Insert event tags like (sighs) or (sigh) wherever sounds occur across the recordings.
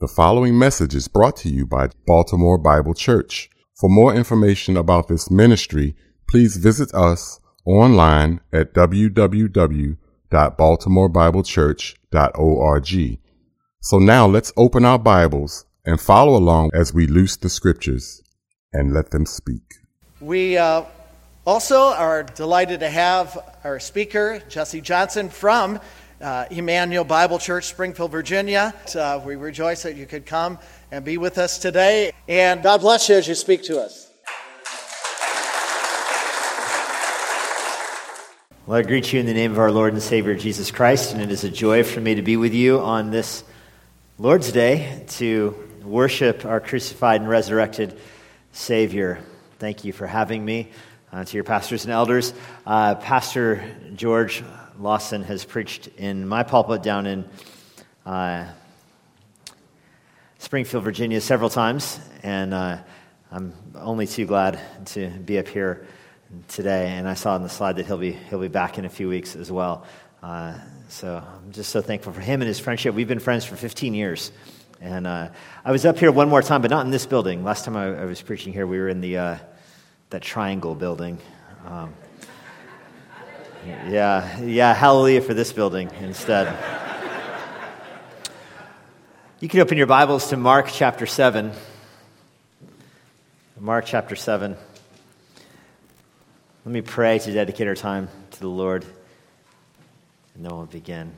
The following message is brought to you by Baltimore Bible Church. For more information about this ministry, please visit us online at www.baltimorebiblechurch.org. So now let's open our Bibles and follow along as we loose the scriptures and let them speak. We uh, also are delighted to have our speaker, Jesse Johnson, from uh, Immanuel Bible Church, Springfield, Virginia. Uh, we rejoice that you could come and be with us today. And God bless you as you speak to us. Well, I greet you in the name of our Lord and Savior Jesus Christ, and it is a joy for me to be with you on this Lord's Day to worship our crucified and resurrected Savior. Thank you for having me. Uh, to your pastors and elders, uh, Pastor George Lawson has preached in my pulpit down in uh, Springfield, Virginia, several times, and uh, I'm only too glad to be up here today. And I saw on the slide that he'll be he'll be back in a few weeks as well. Uh, so I'm just so thankful for him and his friendship. We've been friends for 15 years. And uh, I was up here one more time, but not in this building. Last time I, I was preaching here, we were in the uh, that triangle building. Um, yeah, yeah, hallelujah for this building instead. you can open your Bibles to Mark chapter 7. Mark chapter 7. Let me pray to dedicate our time to the Lord, and then we'll begin.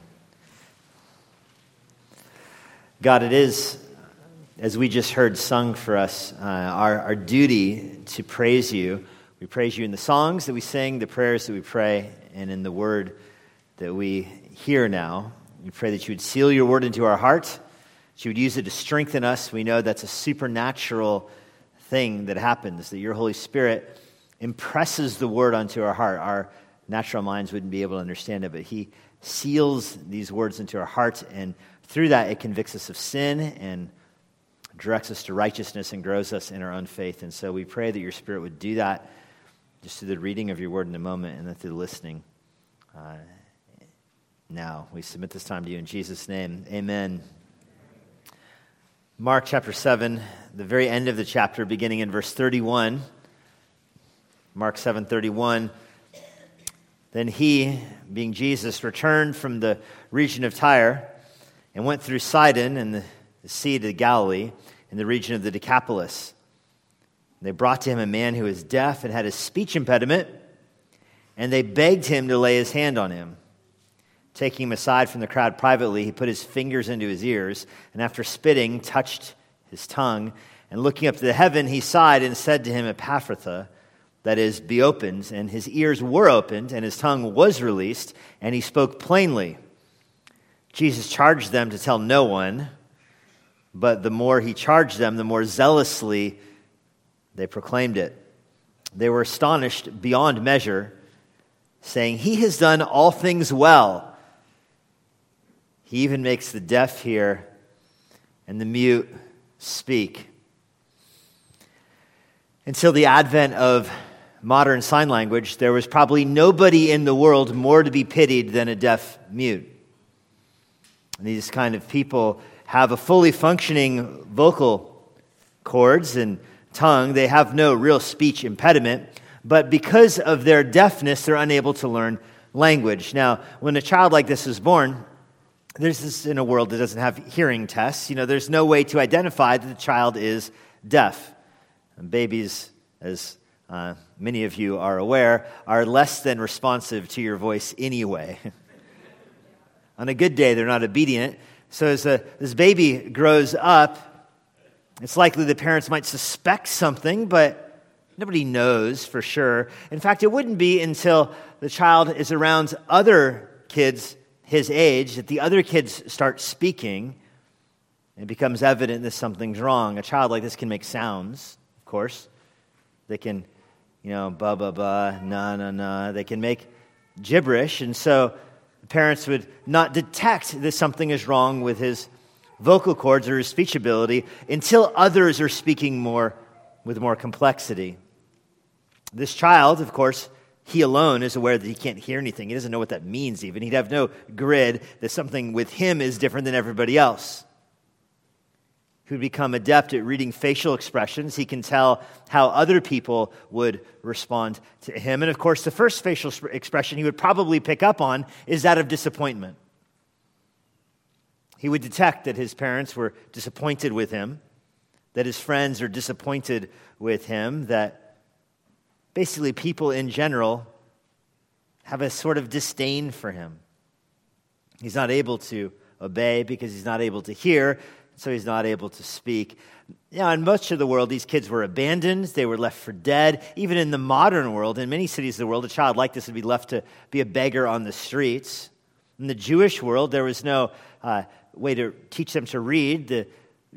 God, it is, as we just heard sung for us, uh, our, our duty to praise you. We praise you in the songs that we sing, the prayers that we pray, and in the word that we hear now. We pray that you would seal your word into our heart, that you would use it to strengthen us. We know that's a supernatural thing that happens, that your Holy Spirit impresses the word onto our heart. Our natural minds wouldn't be able to understand it, but He seals these words into our heart, and through that, it convicts us of sin and directs us to righteousness and grows us in our own faith. And so we pray that your Spirit would do that just through the reading of your word in a moment and then through the listening. Uh, now, we submit this time to you in Jesus' name. Amen. Mark chapter 7, the very end of the chapter, beginning in verse 31. Mark 7 31. Then he, being Jesus, returned from the region of Tyre and went through Sidon and the, the sea to Galilee in the region of the Decapolis. They brought to him a man who was deaf and had a speech impediment, and they begged him to lay his hand on him. Taking him aside from the crowd privately, he put his fingers into his ears, and after spitting, touched his tongue. And looking up to the heaven, he sighed and said to him, Ephphatha, that is, be opened. And his ears were opened, and his tongue was released, and he spoke plainly. Jesus charged them to tell no one, but the more he charged them, the more zealously they proclaimed it. They were astonished beyond measure, saying, He has done all things well. He even makes the deaf hear and the mute speak. Until the advent of modern sign language, there was probably nobody in the world more to be pitied than a deaf mute. And these kind of people have a fully functioning vocal cords and tongue. They have no real speech impediment, but because of their deafness, they're unable to learn language. Now, when a child like this is born, there's this in a world that doesn't have hearing tests. You know, there's no way to identify that the child is deaf. And babies, as uh, many of you are aware, are less than responsive to your voice anyway. (laughs) On a good day, they're not obedient. So as a, this baby grows up, it's likely the parents might suspect something, but nobody knows for sure. In fact, it wouldn't be until the child is around other kids his age that the other kids start speaking it becomes evident that something's wrong. A child like this can make sounds, of course. They can, you know, ba ba ba, na na na. They can make gibberish. And so parents would not detect that something is wrong with his vocal cords or his speech ability until others are speaking more with more complexity. This child, of course, he alone is aware that he can't hear anything. He doesn't know what that means, even. He'd have no grid that something with him is different than everybody else. He would become adept at reading facial expressions. He can tell how other people would respond to him. And of course, the first facial expression he would probably pick up on is that of disappointment. He would detect that his parents were disappointed with him, that his friends are disappointed with him, that basically people in general have a sort of disdain for him. He's not able to obey because he's not able to hear so he's not able to speak. Now, in much of the world, these kids were abandoned, they were left for dead. Even in the modern world, in many cities of the world, a child like this would be left to be a beggar on the streets. In the Jewish world, there was no uh, way to teach them to read. The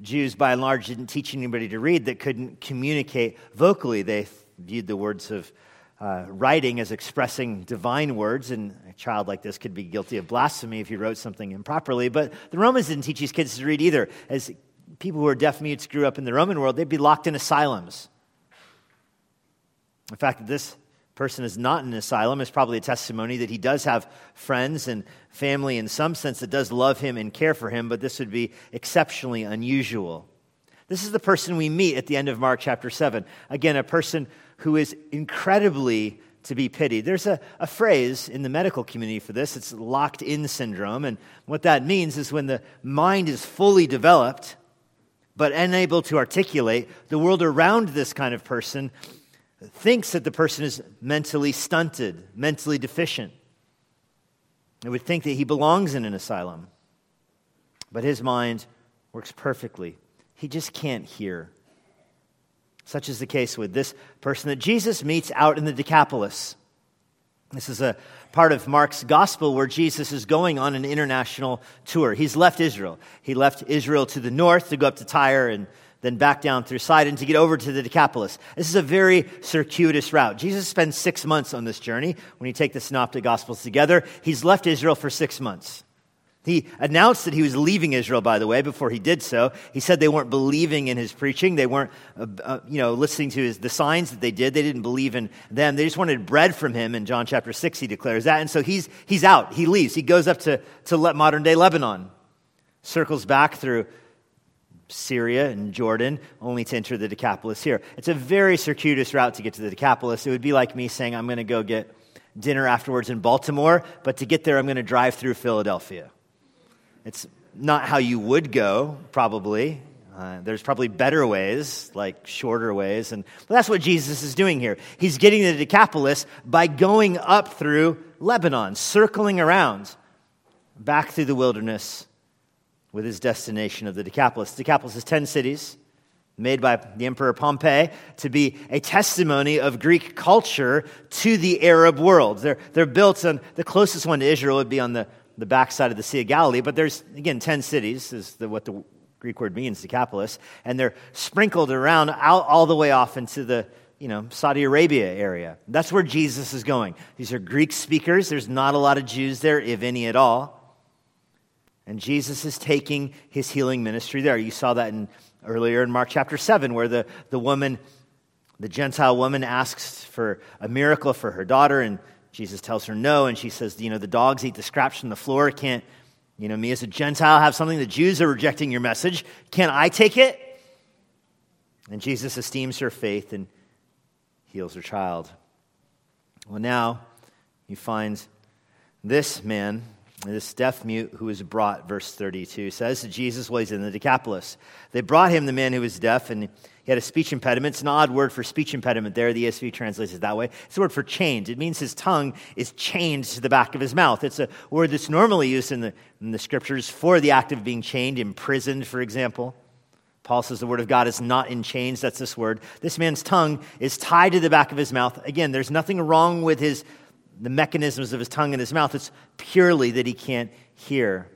Jews, by and large, didn't teach anybody to read that couldn't communicate vocally. They viewed the words of uh, writing as expressing divine words, and a child like this could be guilty of blasphemy if he wrote something improperly. But the Romans didn't teach these kids to read either. As people who were deaf mutes grew up in the Roman world, they'd be locked in asylums. The fact this person is not in an asylum is probably a testimony that he does have friends and family in some sense that does love him and care for him, but this would be exceptionally unusual. This is the person we meet at the end of Mark chapter 7. Again, a person who is incredibly to be pitied. There's a, a phrase in the medical community for this. It's locked in syndrome. And what that means is when the mind is fully developed, but unable to articulate, the world around this kind of person thinks that the person is mentally stunted, mentally deficient. It would think that he belongs in an asylum. But his mind works perfectly. He just can't hear. Such is the case with this person that Jesus meets out in the Decapolis. This is a part of Mark's gospel where Jesus is going on an international tour. He's left Israel. He left Israel to the north to go up to Tyre and then back down through Sidon to get over to the Decapolis. This is a very circuitous route. Jesus spends six months on this journey. When you take the synoptic gospels together, he's left Israel for six months. He announced that he was leaving Israel, by the way, before he did so. He said they weren't believing in his preaching. They weren't, uh, uh, you know, listening to his, the signs that they did. They didn't believe in them. They just wanted bread from him. In John chapter 6, he declares that. And so he's, he's out. He leaves. He goes up to, to modern day Lebanon, circles back through Syria and Jordan, only to enter the Decapolis here. It's a very circuitous route to get to the Decapolis. It would be like me saying, I'm going to go get dinner afterwards in Baltimore, but to get there, I'm going to drive through Philadelphia. It's not how you would go, probably. Uh, there's probably better ways, like shorter ways. And that's what Jesus is doing here. He's getting to the Decapolis by going up through Lebanon, circling around, back through the wilderness with his destination of the Decapolis. Decapolis is 10 cities made by the Emperor Pompey to be a testimony of Greek culture to the Arab world. They're, they're built on the closest one to Israel would be on the the backside of the Sea of Galilee, but there's, again, 10 cities, is the, what the Greek word means, Decapolis, and they're sprinkled around out, all the way off into the you know, Saudi Arabia area. That's where Jesus is going. These are Greek speakers. There's not a lot of Jews there, if any at all. And Jesus is taking his healing ministry there. You saw that in, earlier in Mark chapter 7, where the, the woman, the Gentile woman, asks for a miracle for her daughter, and Jesus tells her no, and she says, You know, the dogs eat the scraps from the floor. Can't, you know, me as a Gentile have something? The Jews are rejecting your message. Can I take it? And Jesus esteems her faith and heals her child. Well, now you find this man, this deaf mute who was brought, verse 32 says to Jesus, he's in the Decapolis. They brought him the man who was deaf, and he had a speech impediment. It's an odd word for speech impediment there. The ESV translates it that way. It's a word for chained. It means his tongue is chained to the back of his mouth. It's a word that's normally used in the, in the scriptures for the act of being chained, imprisoned, for example. Paul says the word of God is not in chains. That's this word. This man's tongue is tied to the back of his mouth. Again, there's nothing wrong with his, the mechanisms of his tongue and his mouth. It's purely that he can't hear.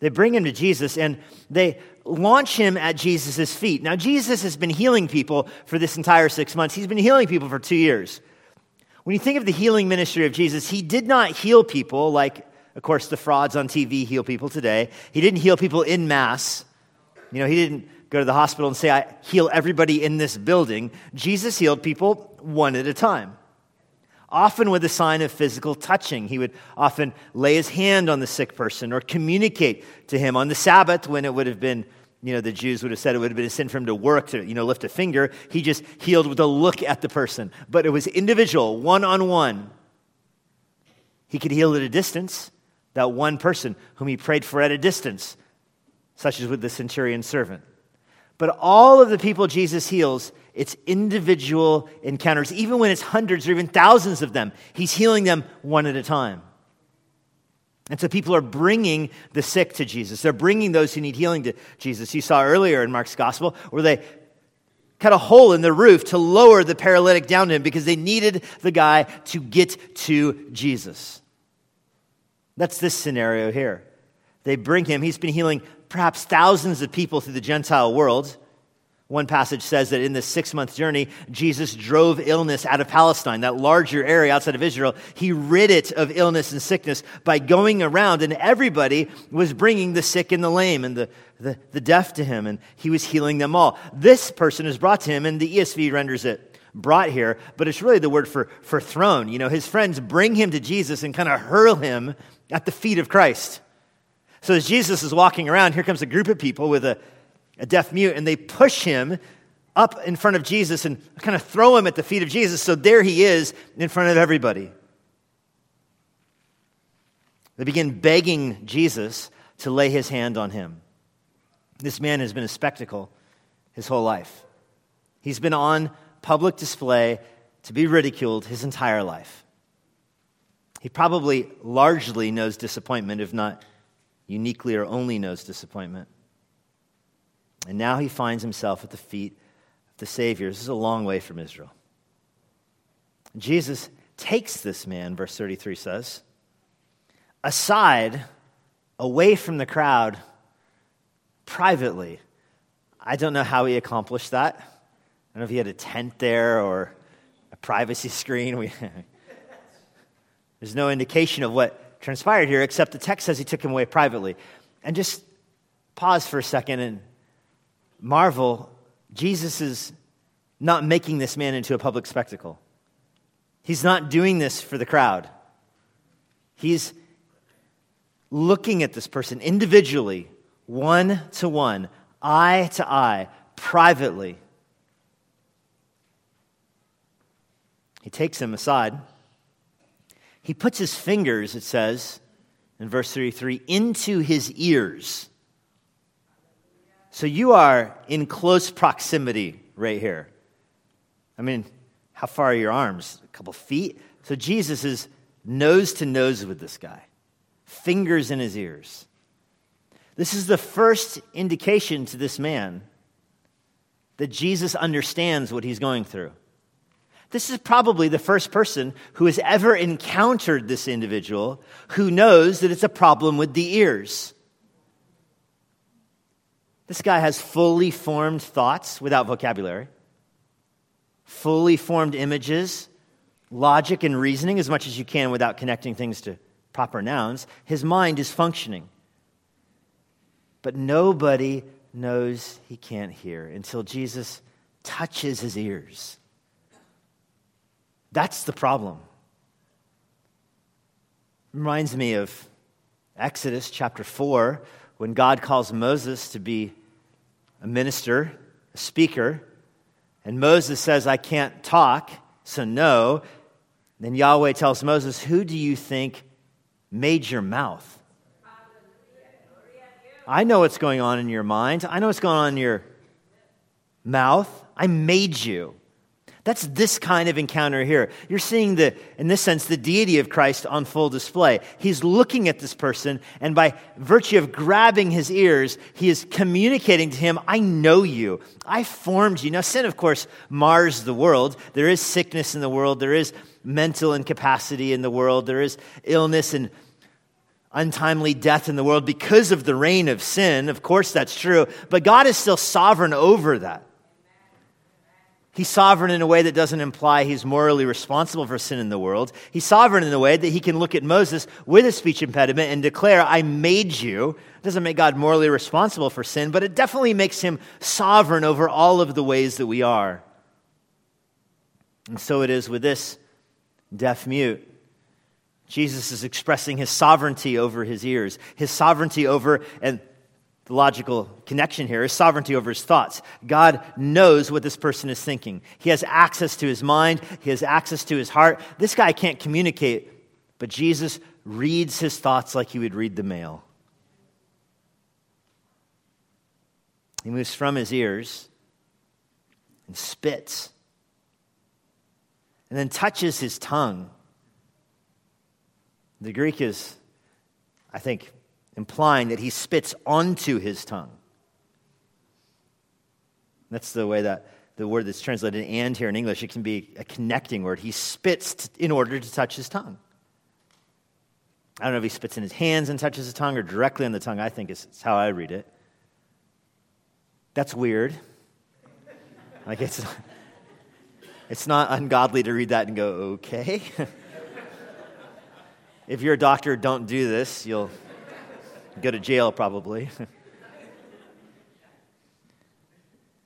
They bring him to Jesus and they launch him at Jesus' feet. Now, Jesus has been healing people for this entire six months. He's been healing people for two years. When you think of the healing ministry of Jesus, he did not heal people like, of course, the frauds on TV heal people today. He didn't heal people in mass. You know, he didn't go to the hospital and say, I heal everybody in this building. Jesus healed people one at a time often with a sign of physical touching. He would often lay his hand on the sick person or communicate to him on the Sabbath when it would have been you know, the Jews would have said it would have been a sin for him to work, to, you know, lift a finger. He just healed with a look at the person. But it was individual, one on one. He could heal at a distance, that one person whom he prayed for at a distance, such as with the centurion servant. But all of the people Jesus heals, it's individual encounters. Even when it's hundreds or even thousands of them, he's healing them one at a time. And so people are bringing the sick to Jesus. They're bringing those who need healing to Jesus. You saw earlier in Mark's gospel where they cut a hole in the roof to lower the paralytic down to him because they needed the guy to get to Jesus. That's this scenario here. They bring him, he's been healing perhaps thousands of people through the Gentile world. One passage says that in this six month journey, Jesus drove illness out of Palestine, that larger area outside of Israel. He rid it of illness and sickness by going around, and everybody was bringing the sick and the lame and the, the, the deaf to him, and he was healing them all. This person is brought to him, and the ESV renders it brought here, but it's really the word for, for thrown. You know, his friends bring him to Jesus and kind of hurl him at the feet of Christ. So as Jesus is walking around, here comes a group of people with a a deaf mute, and they push him up in front of Jesus and kind of throw him at the feet of Jesus. So there he is in front of everybody. They begin begging Jesus to lay his hand on him. This man has been a spectacle his whole life. He's been on public display to be ridiculed his entire life. He probably largely knows disappointment, if not uniquely or only knows disappointment. And now he finds himself at the feet of the Savior. This is a long way from Israel. Jesus takes this man, verse 33 says, aside, away from the crowd, privately. I don't know how he accomplished that. I don't know if he had a tent there or a privacy (laughs) screen. We, (laughs) there's no indication of what transpired here, except the text says he took him away privately. And just pause for a second and marvel, Jesus is not making this man into a public spectacle. He's not doing this for the crowd. He's looking at this person individually, one to one, eye to eye, privately. He takes him aside. He puts his fingers, it says in verse 33, into his ears. So you are in close proximity right here. I mean, how far are your arms? A couple feet? So Jesus is nose to nose with this guy, fingers in his ears. This is the first indication to this man that Jesus understands what he's going through. This is probably the first person who has ever encountered this individual who knows that it's a problem with the ears. This guy has fully formed thoughts without vocabulary, fully formed images, logic and reasoning as much as you can without connecting things to proper nouns. His mind is functioning. But nobody knows he can't hear until Jesus touches his ears. That's the problem. Reminds me of Exodus chapter 4 when God calls Moses to be a minister, a speaker, and Moses says, I can't talk, so no, then Yahweh tells Moses, Who do you think made your mouth? I know what's going on in your mind. I know what's going on in your mouth. I made you. That's this kind of encounter here. You're seeing the, in this sense, the deity of Christ on full display. He's looking at this person, and by virtue of grabbing his ears, he is communicating to him, I know you. I formed you. Now, sin, of course, mars the world. There is sickness in the world. There is mental incapacity in the world. There is illness and untimely death in the world because of the reign of sin. Of course, that's true. But God is still sovereign over that. He's sovereign in a way that doesn't imply he's morally responsible for sin in the world. He's sovereign in a way that he can look at Moses with a speech impediment and declare, I made you. It doesn't make God morally responsible for sin, but it definitely makes him sovereign over all of the ways that we are. And so it is with this deaf mute. Jesus is expressing his sovereignty over his ears, his sovereignty over, and The logical connection here is sovereignty over his thoughts. God knows what this person is thinking. He has access to his mind, he has access to his heart. This guy can't communicate, but Jesus reads his thoughts like he would read the mail. He moves from his ears and spits, and then touches his tongue. The Greek is, I think, implying that he spits onto his tongue. That's the way that the word that's translated and here in English, it can be a connecting word. He spits in order to touch his tongue. I don't know if he spits in his hands and touches his tongue or directly on the tongue. I think it's how I read it. That's weird. Like it's, it's not ungodly to read that and go, okay. (laughs) if you're a doctor, don't do this. You'll go to jail probably. (laughs)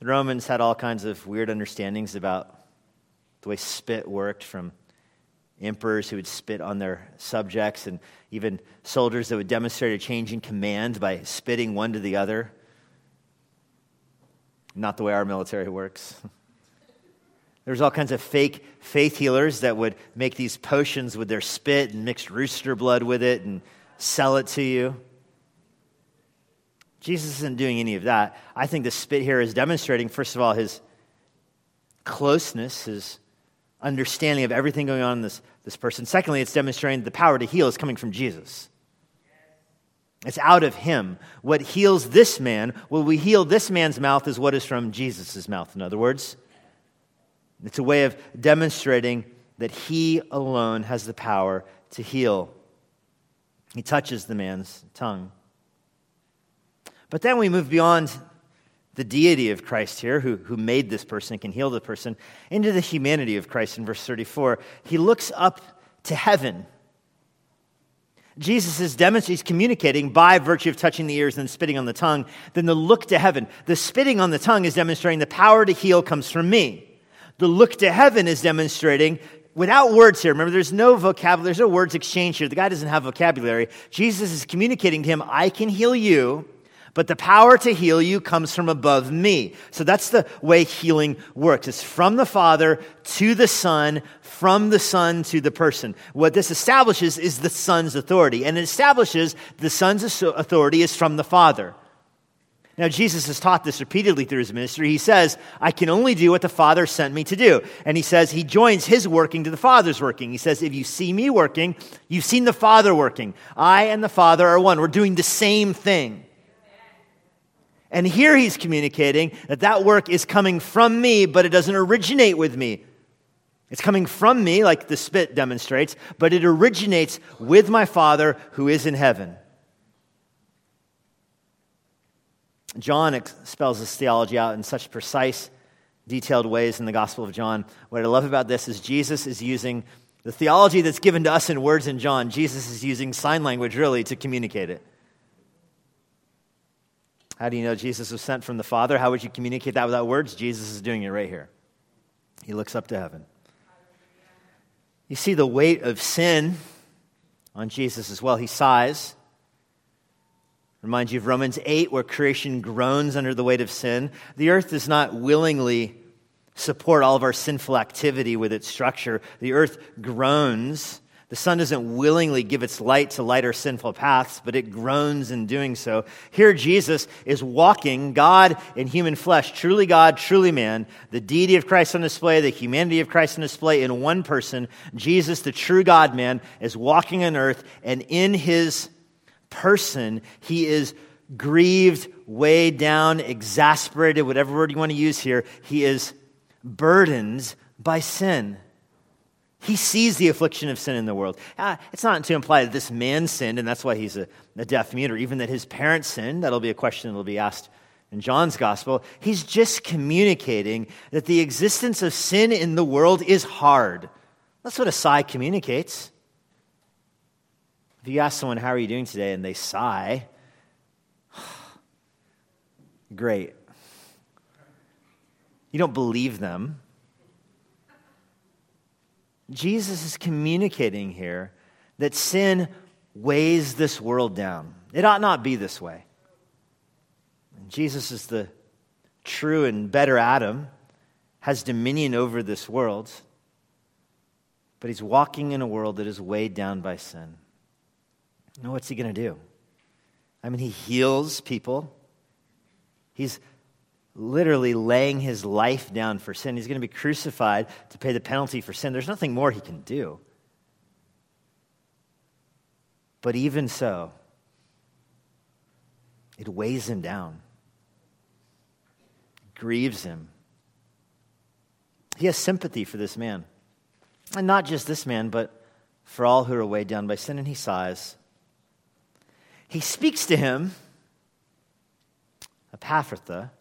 the Romans had all kinds of weird understandings about the way spit worked from emperors who would spit on their subjects and even soldiers that would demonstrate a change in command by spitting one to the other. Not the way our military works. (laughs) There's all kinds of fake faith healers that would make these potions with their spit and mixed rooster blood with it and sell it to you. Jesus isn't doing any of that. I think the spit here is demonstrating, first of all, his closeness, his understanding of everything going on in this, this person. Secondly, it's demonstrating the power to heal is coming from Jesus. It's out of him. What heals this man, what we heal this man's mouth is what is from Jesus' mouth, in other words. It's a way of demonstrating that he alone has the power to heal. He touches the man's tongue. But then we move beyond the deity of Christ here, who, who made this person can heal the person, into the humanity of Christ in verse 34. He looks up to heaven. Jesus is demonstrating, he's communicating by virtue of touching the ears and spitting on the tongue. Then the look to heaven. The spitting on the tongue is demonstrating the power to heal comes from me. The look to heaven is demonstrating without words here. Remember, there's no vocabulary, there's no words exchange here. The guy doesn't have vocabulary. Jesus is communicating to him, I can heal you but the power to heal you comes from above me. So that's the way healing works. It's from the Father to the Son, from the Son to the person. What this establishes is the Son's authority, and it establishes the Son's authority is from the Father. Now, Jesus has taught this repeatedly through his ministry. He says, I can only do what the Father sent me to do. And he says he joins his working to the Father's working. He says, If you see me working, you've seen the Father working. I and the Father are one. We're doing the same thing. And here he's communicating that that work is coming from me, but it doesn't originate with me. It's coming from me, like the spit demonstrates, but it originates with my Father who is in heaven. John spells this theology out in such precise, detailed ways in the Gospel of John. What I love about this is Jesus is using the theology that's given to us in words in John, Jesus is using sign language really to communicate it. How do you know Jesus was sent from the Father? How would you communicate that without words? Jesus is doing it right here. He looks up to heaven. You see the weight of sin on Jesus as well. He sighs. Reminds you of Romans 8, where creation groans under the weight of sin. The earth does not willingly support all of our sinful activity with its structure. The earth groans the sun doesn't willingly give its light to light our sinful paths, but it groans in doing so. Here, Jesus is walking, God in human flesh, truly God, truly man, the deity of Christ on display, the humanity of Christ on display in one person. Jesus, the true God man, is walking on earth, and in his person, he is grieved, weighed down, exasperated, whatever word you want to use here. He is burdened by sin. He sees the affliction of sin in the world. Uh, it's not to imply that this man sinned and that's why he's a, a deaf mute, or even that his parents sinned. That'll be a question that'll be asked in John's gospel. He's just communicating that the existence of sin in the world is hard. That's what a sigh communicates. If you ask someone, How are you doing today? and they sigh, (sighs) great. You don't believe them. Jesus is communicating here that sin weighs this world down. It ought not be this way. Jesus is the true and better Adam, has dominion over this world, but he's walking in a world that is weighed down by sin. Now, what's he going to do? I mean, he heals people. He's literally laying his life down for sin. He's going to be crucified to pay the penalty for sin. There's nothing more he can do. But even so, it weighs him down, it grieves him. He has sympathy for this man. And not just this man, but for all who are weighed down by sin, and he sighs. He speaks to him, Epaphratha.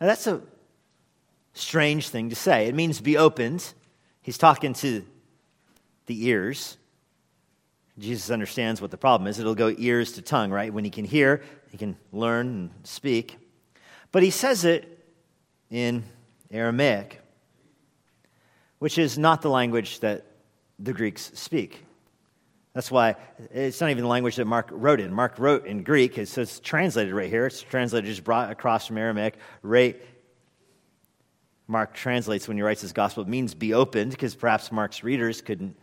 Now, that's a strange thing to say. It means be opened. He's talking to the ears. Jesus understands what the problem is. It'll go ears to tongue, right? When he can hear, he can learn and speak. But he says it in Aramaic, which is not the language that the Greeks speak. That's why it's not even the language that Mark wrote in. Mark wrote in Greek, so it's translated right here. It's translated just brought across from Aramaic. Right, Mark translates when he writes his gospel. It means be opened, because perhaps Mark's readers couldn't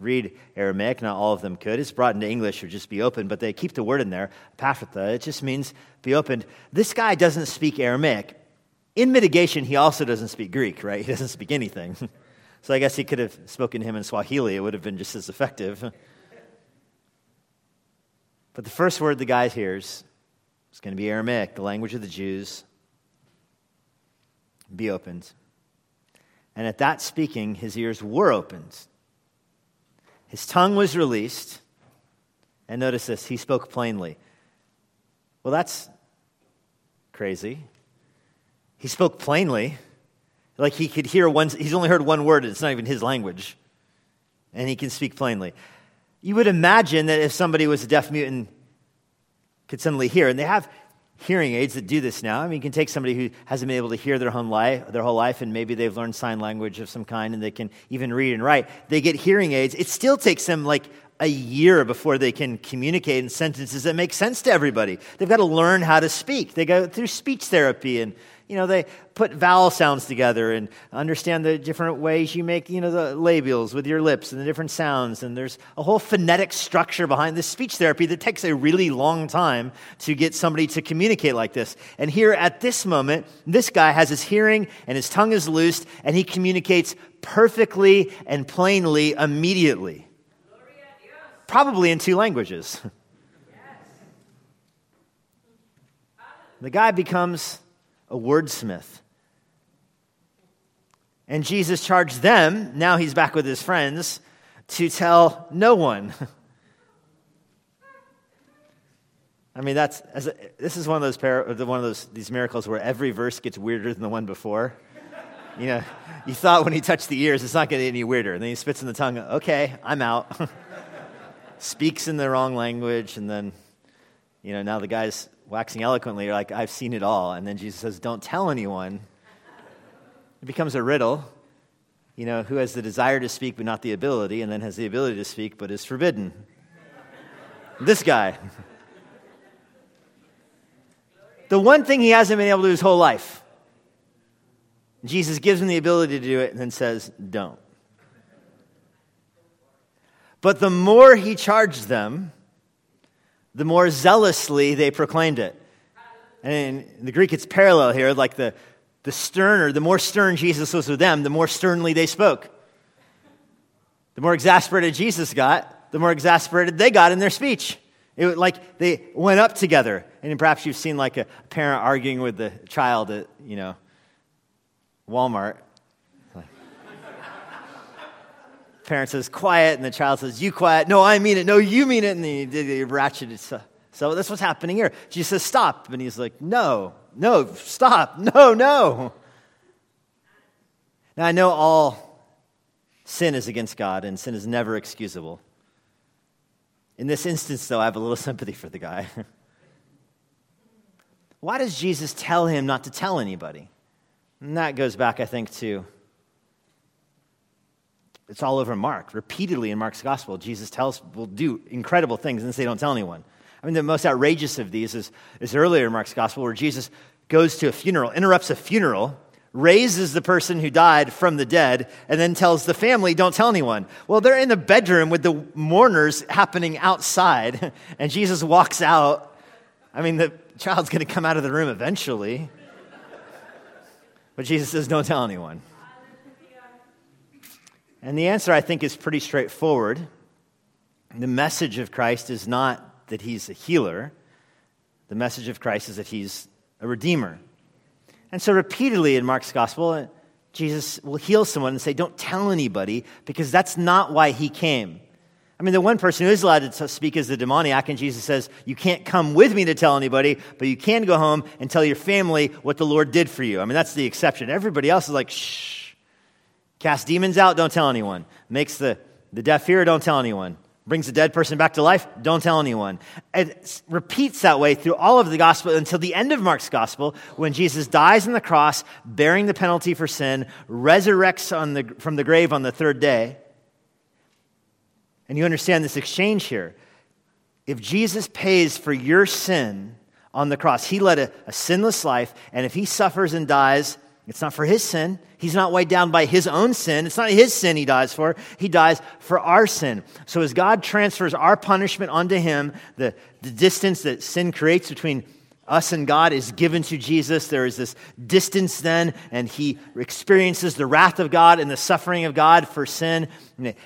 read Aramaic. Not all of them could. It's brought into English or just be opened, but they keep the word in there, Epaphatha. It just means be opened. This guy doesn't speak Aramaic. In mitigation, he also doesn't speak Greek, right? He doesn't speak anything. (laughs) so I guess he could have spoken to him in Swahili. It would have been just as effective. But the first word the guy hears is going to be Aramaic, the language of the Jews. Be opened. And at that speaking, his ears were opened his tongue was released. And notice this, he spoke plainly. Well, that's crazy. He spoke plainly. Like he could hear one, he's only heard one word, and it's not even his language. And he can speak plainly. You would imagine that if somebody was a deaf mute and could suddenly hear, and they have hearing aids that do this now. I mean, you can take somebody who hasn't been able to hear their whole life, their whole life, and maybe they've learned sign language of some kind, and they can even read and write. They get hearing aids. It still takes them like a year before they can communicate in sentences that make sense to everybody. They've got to learn how to speak. They go through speech therapy and you know, they put vowel sounds together and understand the different ways you make, you know, the labials with your lips and the different sounds. And there's a whole phonetic structure behind this speech therapy that takes a really long time to get somebody to communicate like this. And here at this moment, this guy has his hearing and his tongue is loosed and he communicates perfectly and plainly immediately. Probably in two languages. (laughs) The guy becomes a wordsmith. And Jesus charged them, now he's back with his friends, to tell no one. (laughs) I mean, that's, a, this is one of those, one of those these miracles where every verse gets weirder than the one before. (laughs) You know, you thought when he touched the ears, it's not going to get any weirder. And then he spits in the tongue, okay, I'm out. (laughs) Speaks in the wrong language, and then, you know, now the guy's waxing eloquently, like, I've seen it all. And then Jesus says, Don't tell anyone. It becomes a riddle. You know, who has the desire to speak but not the ability, and then has the ability to speak but is forbidden? this guy. the one thing he hasn't been able to do his whole life. Jesus gives him the ability to do it and then says, Don't. But the more he charged them, the more zealously they proclaimed it. And in the Greek, it's parallel here, like the, the sterner, the more stern Jesus was with them, the more sternly they spoke. The more exasperated Jesus got, the more exasperated they got in their speech. It was like they went up together. And perhaps you've seen like a parent arguing with the child at, you know, Walmart. Parent says, quiet, and the child says, you quiet. No, I mean it. No, you mean it. And he, he ratcheted. So, so that's what's happening here. Jesus says, stop. And he's like, no, no, stop. (laughs) No, no. Now, I know all sin is against God, and sin is never excusable. In this instance, though, I have a little (laughs) sympathy for the guy. (laughs) Why does Jesus tell him not to tell anybody? And that goes back, I think, to it's all over Mark. Repeatedly in Mark's gospel, Jesus tells will do incredible things and say, don't tell anyone. I mean, the most outrageous of these is, is earlier in Mark's gospel where Jesus goes to a funeral, interrupts a funeral, raises the person who died from the dead, and then tells the family, don't tell anyone. Well, they're in the bedroom with the mourners happening outside, (laughs) and Jesus walks out. I mean, the child's going to come out of the room eventually. But Jesus says, don't tell anyone. And the answer, I think, is pretty straightforward. The message of Christ is not that he's a healer, the message of Christ is that he's a redeemer. And so, repeatedly in Mark's gospel, uh, Jesus will heal someone and say, Don't tell anybody, because that's not why he came. I mean, the one person who is allowed to speak is the demoniac, and Jesus says, You can't come with me to tell anybody, but you can go home and tell your family what the Lord did for you. I mean, that's the exception. Everybody else is like, Shh. Cast demons out, don't tell anyone. Makes the, the deaf hear, don't tell anyone brings a dead person back to life, don't tell anyone. It repeats that way through all of the gospel until the end of Mark's gospel when Jesus dies on the cross, bearing the penalty for sin, resurrects on the, from the grave on the third day. And you understand this exchange here. If Jesus pays for your sin on the cross, he led a, a sinless life, and if he suffers and dies, it's not for his sin. He's not weighed down by his own sin. It's not his sin he dies for. He dies for our sin. So as God transfers our punishment onto him, the, the distance that sin creates between us and God is given to Jesus. There is this distance then, and he experiences the wrath of God and the suffering of God for sin.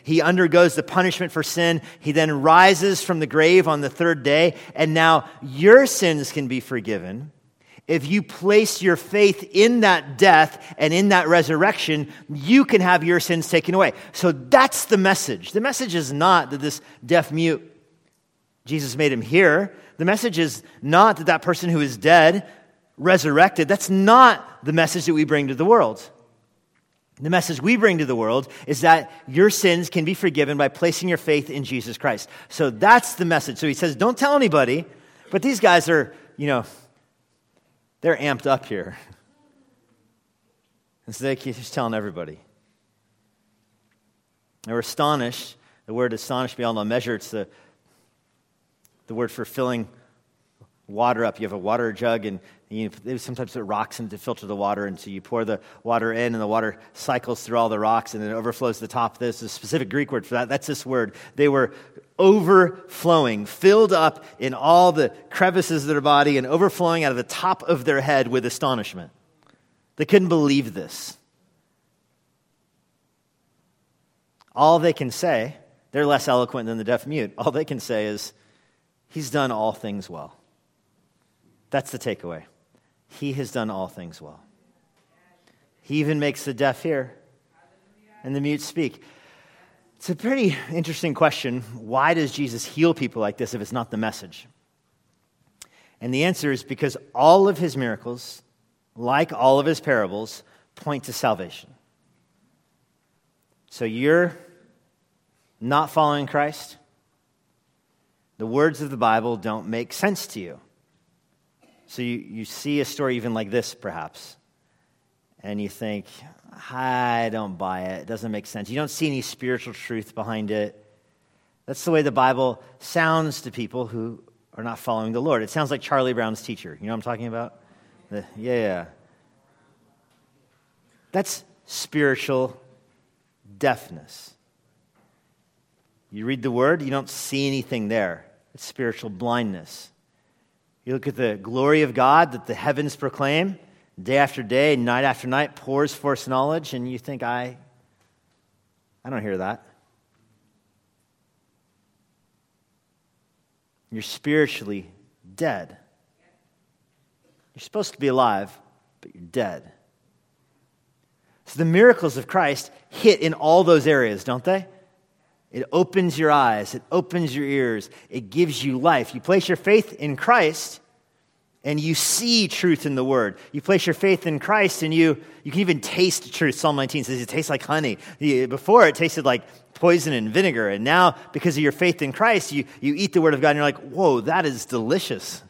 He undergoes the punishment for sin. He then rises from the grave on the third day, and now your sins can be forgiven if you place your faith in that death and in that resurrection, you can have your sins taken away. So that's the message. The message is not that this deaf mute, Jesus made him hear. The message is not that that person who is dead resurrected. That's not the message that we bring to the world. The message we bring to the world is that your sins can be forgiven by placing your faith in Jesus Christ. So that's the message. So he says, don't tell anybody, but these guys are, you know, they're amped up here. (laughs) And so they keep just telling everybody. They were astonished. The word astonished beyond all measure, it's the, the word for filling water up. You have a water jug, and you sometimes put rocks in to filter the water, and so you pour the water in, and the water cycles through all the rocks, and then it overflows the top. There's a specific Greek word for that. That's this word. They were overflowing, filled up in all the crevices of their body, and overflowing out of the top of their head with astonishment. They couldn't believe this. All they can say, they're less eloquent than the deaf mute. All they can say is, He's done all things well. That's the takeaway. He has done all things well. He even makes the deaf hear and the mute speak. It's a pretty interesting question. Why does Jesus heal people like this if it's not the message? And the answer is because all of his miracles, like all of his parables, point to salvation. So you're not following Christ, the words of the Bible don't make sense to you. So you, you see a story even like this, perhaps, and you think, I don't buy it. It doesn't make sense. You don't see any spiritual truth behind it. That's the way the Bible sounds to people who are not following the Lord. It sounds like Charlie Brown's teacher. You know what I'm talking about? The, yeah. That's spiritual deafness. You read the word, you don't see anything there. It's spiritual blindness. You look at the glory of God that the heavens proclaim, day after day, night after night, pours forth knowledge, and you think, I, I don't hear that. You're spiritually dead. You're supposed to be alive, but you're dead. So the miracles of Christ hit in all those areas, don't they? It opens your eyes, it opens your ears, it gives you life. You place your faith in Christ and you see truth in the word. You place your faith in Christ and you, you can even taste truth. Psalm 19 says it tastes like honey. Before it tasted like poison and vinegar. And now, because of your faith in Christ, you, you eat the word of God and you're like, whoa, that is delicious.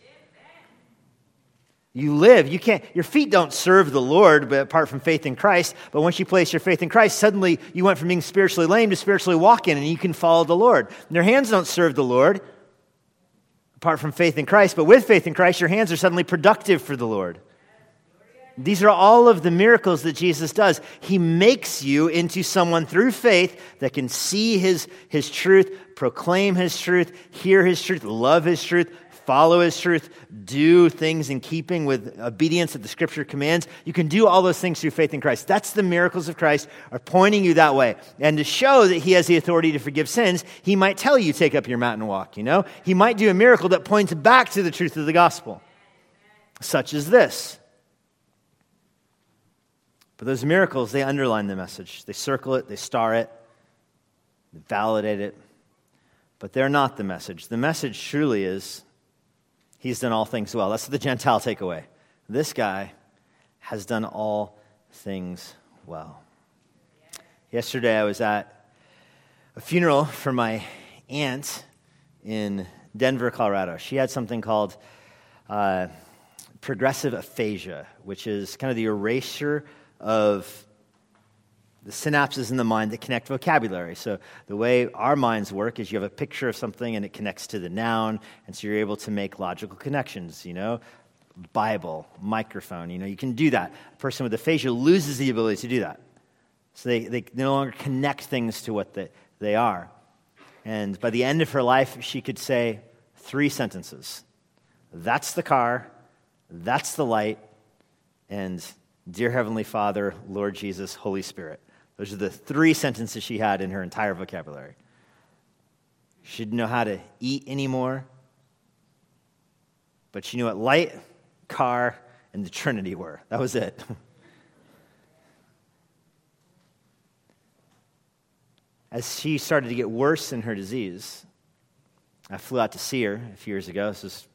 You live. You can't, your feet don't serve the Lord but apart from faith in Christ. But once you place your faith in Christ, suddenly you went from being spiritually lame to spiritually walking and you can follow the Lord. And your hands don't serve the Lord. Apart from faith in Christ, but with faith in Christ, your hands are suddenly productive for the Lord. These are all of the miracles that Jesus does. He makes you into someone through faith that can see his, his truth, proclaim his truth, hear his truth, love his truth, follow his truth, do things in keeping with obedience that the scripture commands. You can do all those things through faith in Christ. That's the miracles of Christ are pointing you that way. And to show that he has the authority to forgive sins, he might tell you, take up your and walk, you know? He might do a miracle that points back to the truth of the gospel, such as this. But those miracles, they underline the message. They circle it, they star it, they validate it. But they're not the message. The message truly is he's done all things well. That's the Gentile takeaway. This guy has done all things well. Yesterday, I was at a funeral for my aunt in Denver, Colorado. She had something called uh, progressive aphasia, which is kind of the erasure of the synapses in the mind that connect vocabulary. So, the way our minds work is you have a picture of something and it connects to the noun, and so you're able to make logical connections, you know? Bible, microphone, you know, you can do that. A person with aphasia loses the ability to do that. So, they, they no longer connect things to what they, they are. And by the end of her life, she could say three sentences That's the car, that's the light, and Dear Heavenly Father, Lord Jesus, Holy Spirit. Those are the three sentences she had in her entire vocabulary. She didn't know how to eat anymore, but she knew what light, car, and the Trinity were. That was it. (laughs) As she started to get worse in her disease, I flew out to see her a few years ago. This was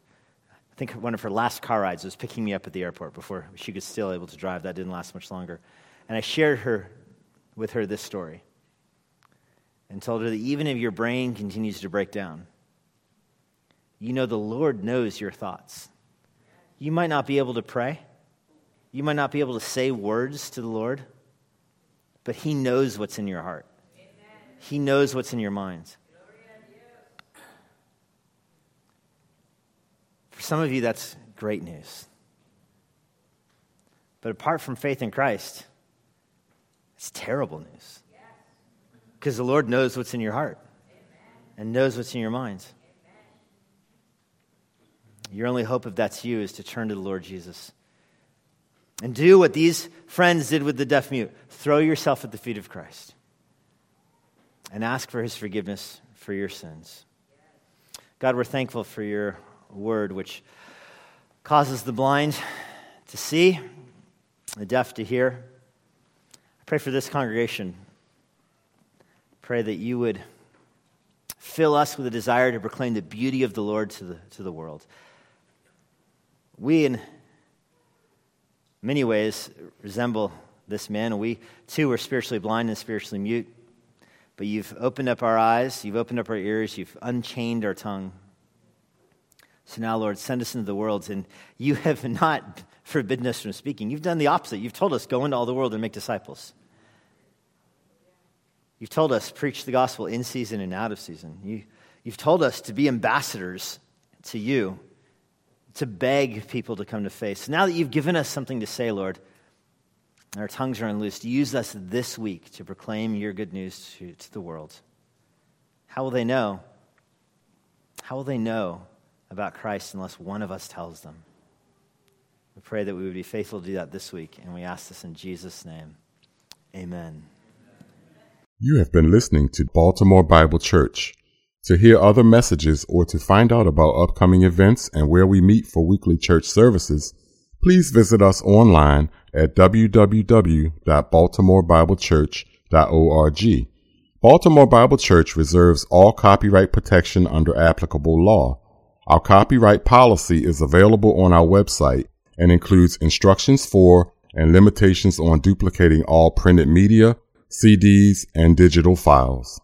I think one of her last car rides was picking me up at the airport before she was still able to drive. That didn't last much longer. And I shared her with her this story and told her that even if your brain continues to break down, you know the Lord knows your thoughts. You might not be able to pray, you might not be able to say words to the Lord, but He knows what's in your heart, He knows what's in your mind. For some of you, that's great news. But apart from faith in Christ, it's terrible news. Because the Lord knows what's in your heart and knows what's in your mind. Your only hope, if that's you, is to turn to the Lord Jesus and do what these friends did with the deaf mute throw yourself at the feet of Christ and ask for his forgiveness for your sins. God, we're thankful for your word, which causes the blind to see, the deaf to hear. Pray for this congregation. Pray that you would fill us with a desire to proclaim the beauty of the Lord to the, to the world. We, in many ways, resemble this man. We, too, are spiritually blind and spiritually mute. But you've opened up our eyes, you've opened up our ears, you've unchained our tongue. So now, Lord, send us into the world. And you have (laughs) not forbidden us from speaking. You've done the opposite. You've told us, go into all the world and make disciples. You've told us, preach the gospel in season and out of season. You, you've told us to be ambassadors to you, to beg people to come to faith. So now that you've given us something to say, Lord, our tongues are unloosed, use us this week to proclaim your good news to, to the world. How will they know? How will they know about Christ unless one of us tells them. We pray that we would be faithful to do that this week, and we ask this in Jesus' name. Amen. You have been listening to Baltimore Bible Church. To hear other messages or to find out about upcoming events and where we meet for weekly church services, please visit us online at www.baltimorebiblechurch.org. Baltimore Bible Church reserves all copyright protection under applicable law. Our copyright policy is available on our website and includes instructions for and limitations on duplicating all printed media, CDs, and digital files.